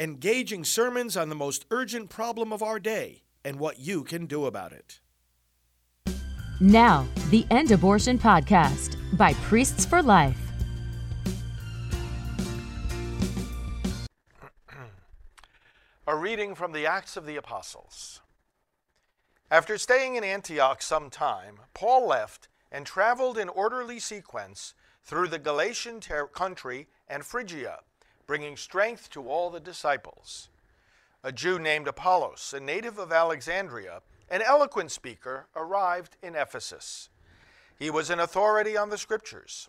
engaging sermons on the most urgent problem of our day and what you can do about it. Now, the End Abortion Podcast by Priests for Life. A reading from the Acts of the Apostles. After staying in Antioch some time, Paul left and traveled in orderly sequence through the Galatian ter- country and Phrygia, bringing strength to all the disciples. A Jew named Apollos, a native of Alexandria, an eloquent speaker, arrived in Ephesus. He was an authority on the Scriptures.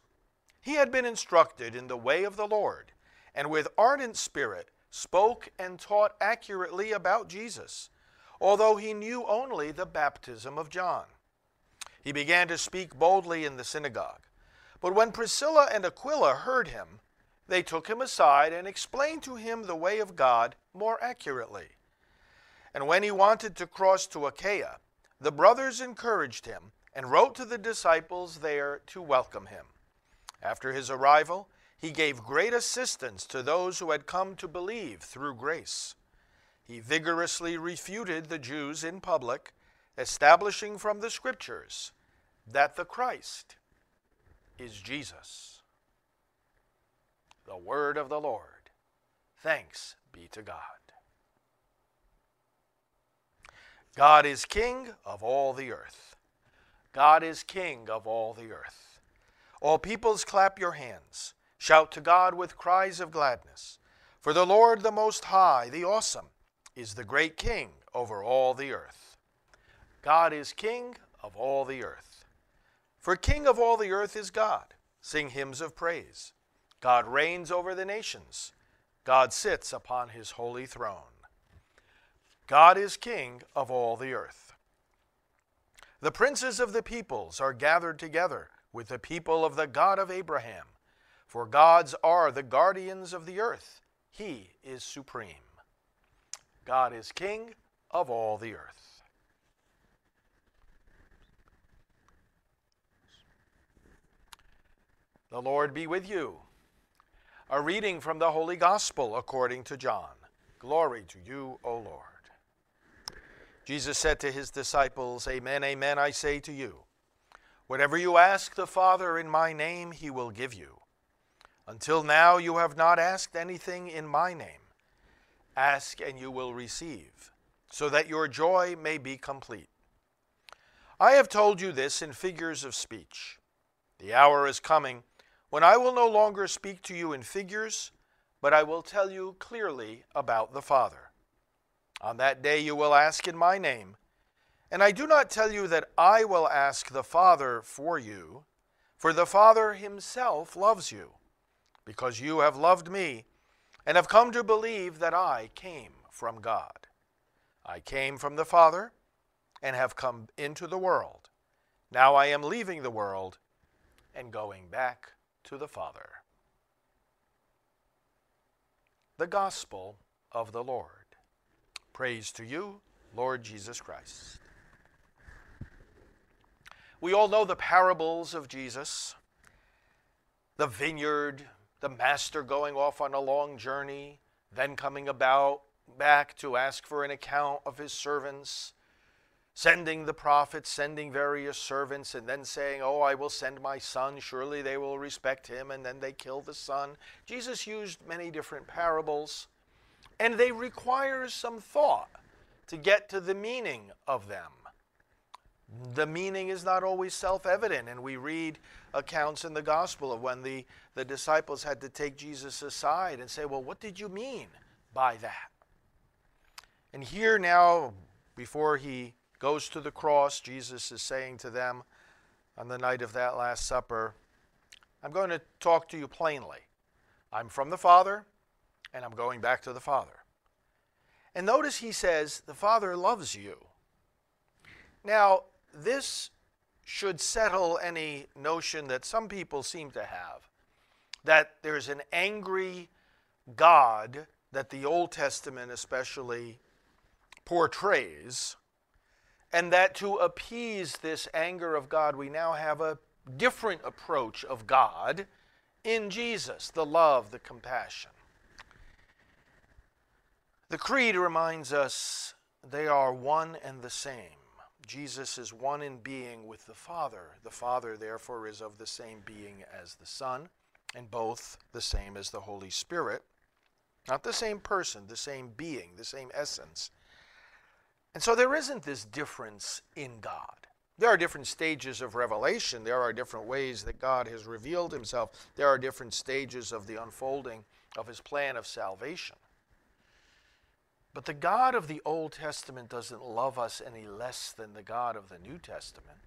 He had been instructed in the way of the Lord, and with ardent spirit spoke and taught accurately about Jesus, although he knew only the baptism of John. He began to speak boldly in the synagogue. But when Priscilla and Aquila heard him, they took him aside and explained to him the way of God more accurately. And when he wanted to cross to Achaia, the brothers encouraged him and wrote to the disciples there to welcome him. After his arrival, he gave great assistance to those who had come to believe through grace. He vigorously refuted the Jews in public, establishing from the Scriptures that the Christ is Jesus. The Word of the Lord. Thanks be to God. God is King of all the earth. God is King of all the earth. All peoples clap your hands. Shout to God with cries of gladness. For the Lord the Most High, the Awesome, is the great King over all the earth. God is King of all the earth. For King of all the earth is God. Sing hymns of praise. God reigns over the nations. God sits upon his holy throne. God is King of all the earth. The princes of the peoples are gathered together with the people of the God of Abraham, for gods are the guardians of the earth. He is supreme. God is King of all the earth. The Lord be with you. A reading from the Holy Gospel according to John. Glory to you, O Lord. Jesus said to his disciples, Amen, amen, I say to you, whatever you ask the Father in my name, he will give you. Until now, you have not asked anything in my name. Ask and you will receive, so that your joy may be complete. I have told you this in figures of speech. The hour is coming when I will no longer speak to you in figures, but I will tell you clearly about the Father. On that day you will ask in my name. And I do not tell you that I will ask the Father for you, for the Father himself loves you, because you have loved me and have come to believe that I came from God. I came from the Father and have come into the world. Now I am leaving the world and going back to the Father. The Gospel of the Lord. Praise to you, Lord Jesus Christ. We all know the parables of Jesus the vineyard, the master going off on a long journey, then coming about back to ask for an account of his servants, sending the prophets, sending various servants, and then saying, Oh, I will send my son, surely they will respect him, and then they kill the son. Jesus used many different parables, and they require some thought to get to the meaning of them. The meaning is not always self evident, and we read accounts in the gospel of when the, the disciples had to take Jesus aside and say, Well, what did you mean by that? And here now, before he goes to the cross, Jesus is saying to them on the night of that Last Supper, I'm going to talk to you plainly. I'm from the Father, and I'm going back to the Father. And notice he says, The Father loves you. Now, this should settle any notion that some people seem to have that there's an angry God that the Old Testament especially portrays, and that to appease this anger of God, we now have a different approach of God in Jesus the love, the compassion. The Creed reminds us they are one and the same. Jesus is one in being with the Father. The Father, therefore, is of the same being as the Son, and both the same as the Holy Spirit. Not the same person, the same being, the same essence. And so there isn't this difference in God. There are different stages of revelation. There are different ways that God has revealed himself. There are different stages of the unfolding of his plan of salvation. But the God of the Old Testament doesn't love us any less than the God of the New Testament.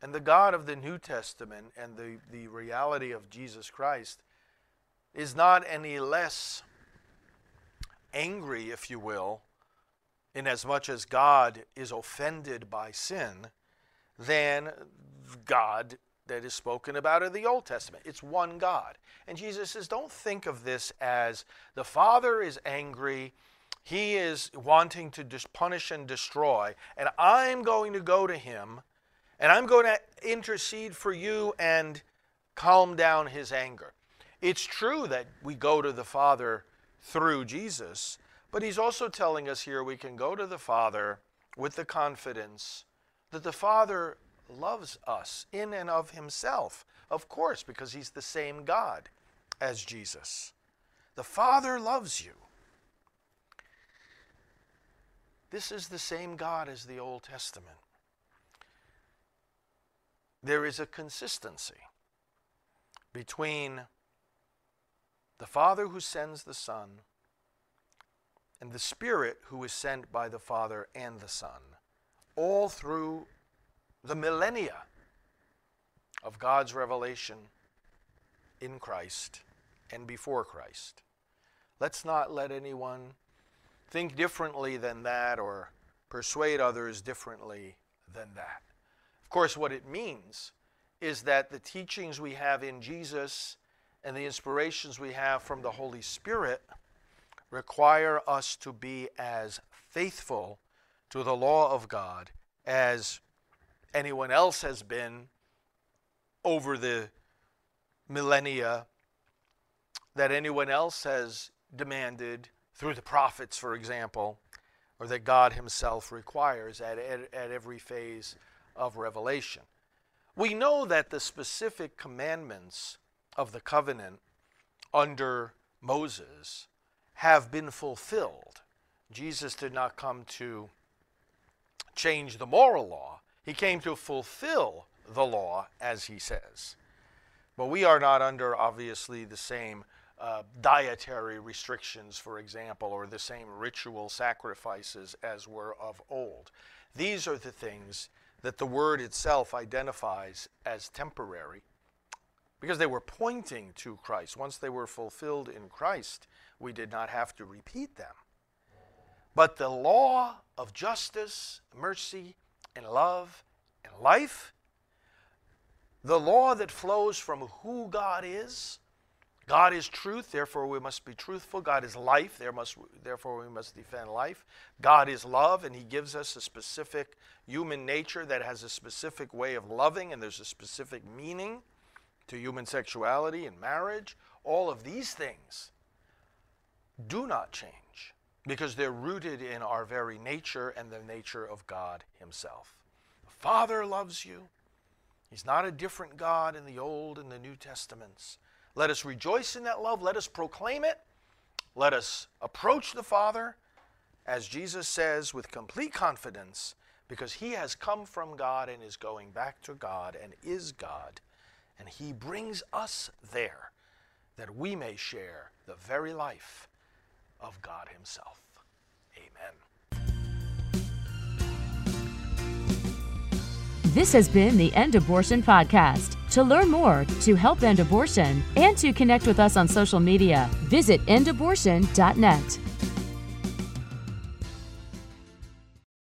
And the God of the New Testament and the, the reality of Jesus Christ is not any less angry, if you will, inasmuch as much as God is offended by sin, than God that is spoken about in the Old Testament. It's one God. And Jesus says, don't think of this as the Father is angry, he is wanting to punish and destroy, and I'm going to go to him and I'm going to intercede for you and calm down his anger. It's true that we go to the Father through Jesus, but he's also telling us here we can go to the Father with the confidence that the Father loves us in and of himself. Of course, because he's the same God as Jesus. The Father loves you. This is the same God as the Old Testament. There is a consistency between the Father who sends the Son and the Spirit who is sent by the Father and the Son, all through the millennia of God's revelation in Christ and before Christ. Let's not let anyone think differently than that or persuade others differently than that. Of course, what it means is that the teachings we have in Jesus and the inspirations we have from the Holy Spirit require us to be as faithful to the law of God as anyone else has been over the millennia, that anyone else has demanded through the prophets, for example, or that God Himself requires at, at, at every phase of revelation. We know that the specific commandments of the covenant under Moses have been fulfilled. Jesus did not come to change the moral law, he came to fulfill the law, as he says. But we are not under, obviously, the same uh, dietary restrictions, for example, or the same ritual sacrifices as were of old. These are the things that the word itself identifies as temporary because they were pointing to Christ. Once they were fulfilled in Christ, we did not have to repeat them. But the law of justice, mercy, and love and life, the law that flows from who God is. God is truth, therefore we must be truthful. God is life, there must, therefore we must defend life. God is love, and He gives us a specific human nature that has a specific way of loving, and there's a specific meaning to human sexuality and marriage. All of these things do not change because they're rooted in our very nature and the nature of God Himself. The Father loves you. He's not a different God in the Old and the New Testaments. Let us rejoice in that love. Let us proclaim it. Let us approach the Father, as Jesus says, with complete confidence, because He has come from God and is going back to God and is God. And He brings us there that we may share the very life of God Himself. Amen. This has been the End Abortion Podcast. To learn more, to help end abortion, and to connect with us on social media, visit endabortion.net.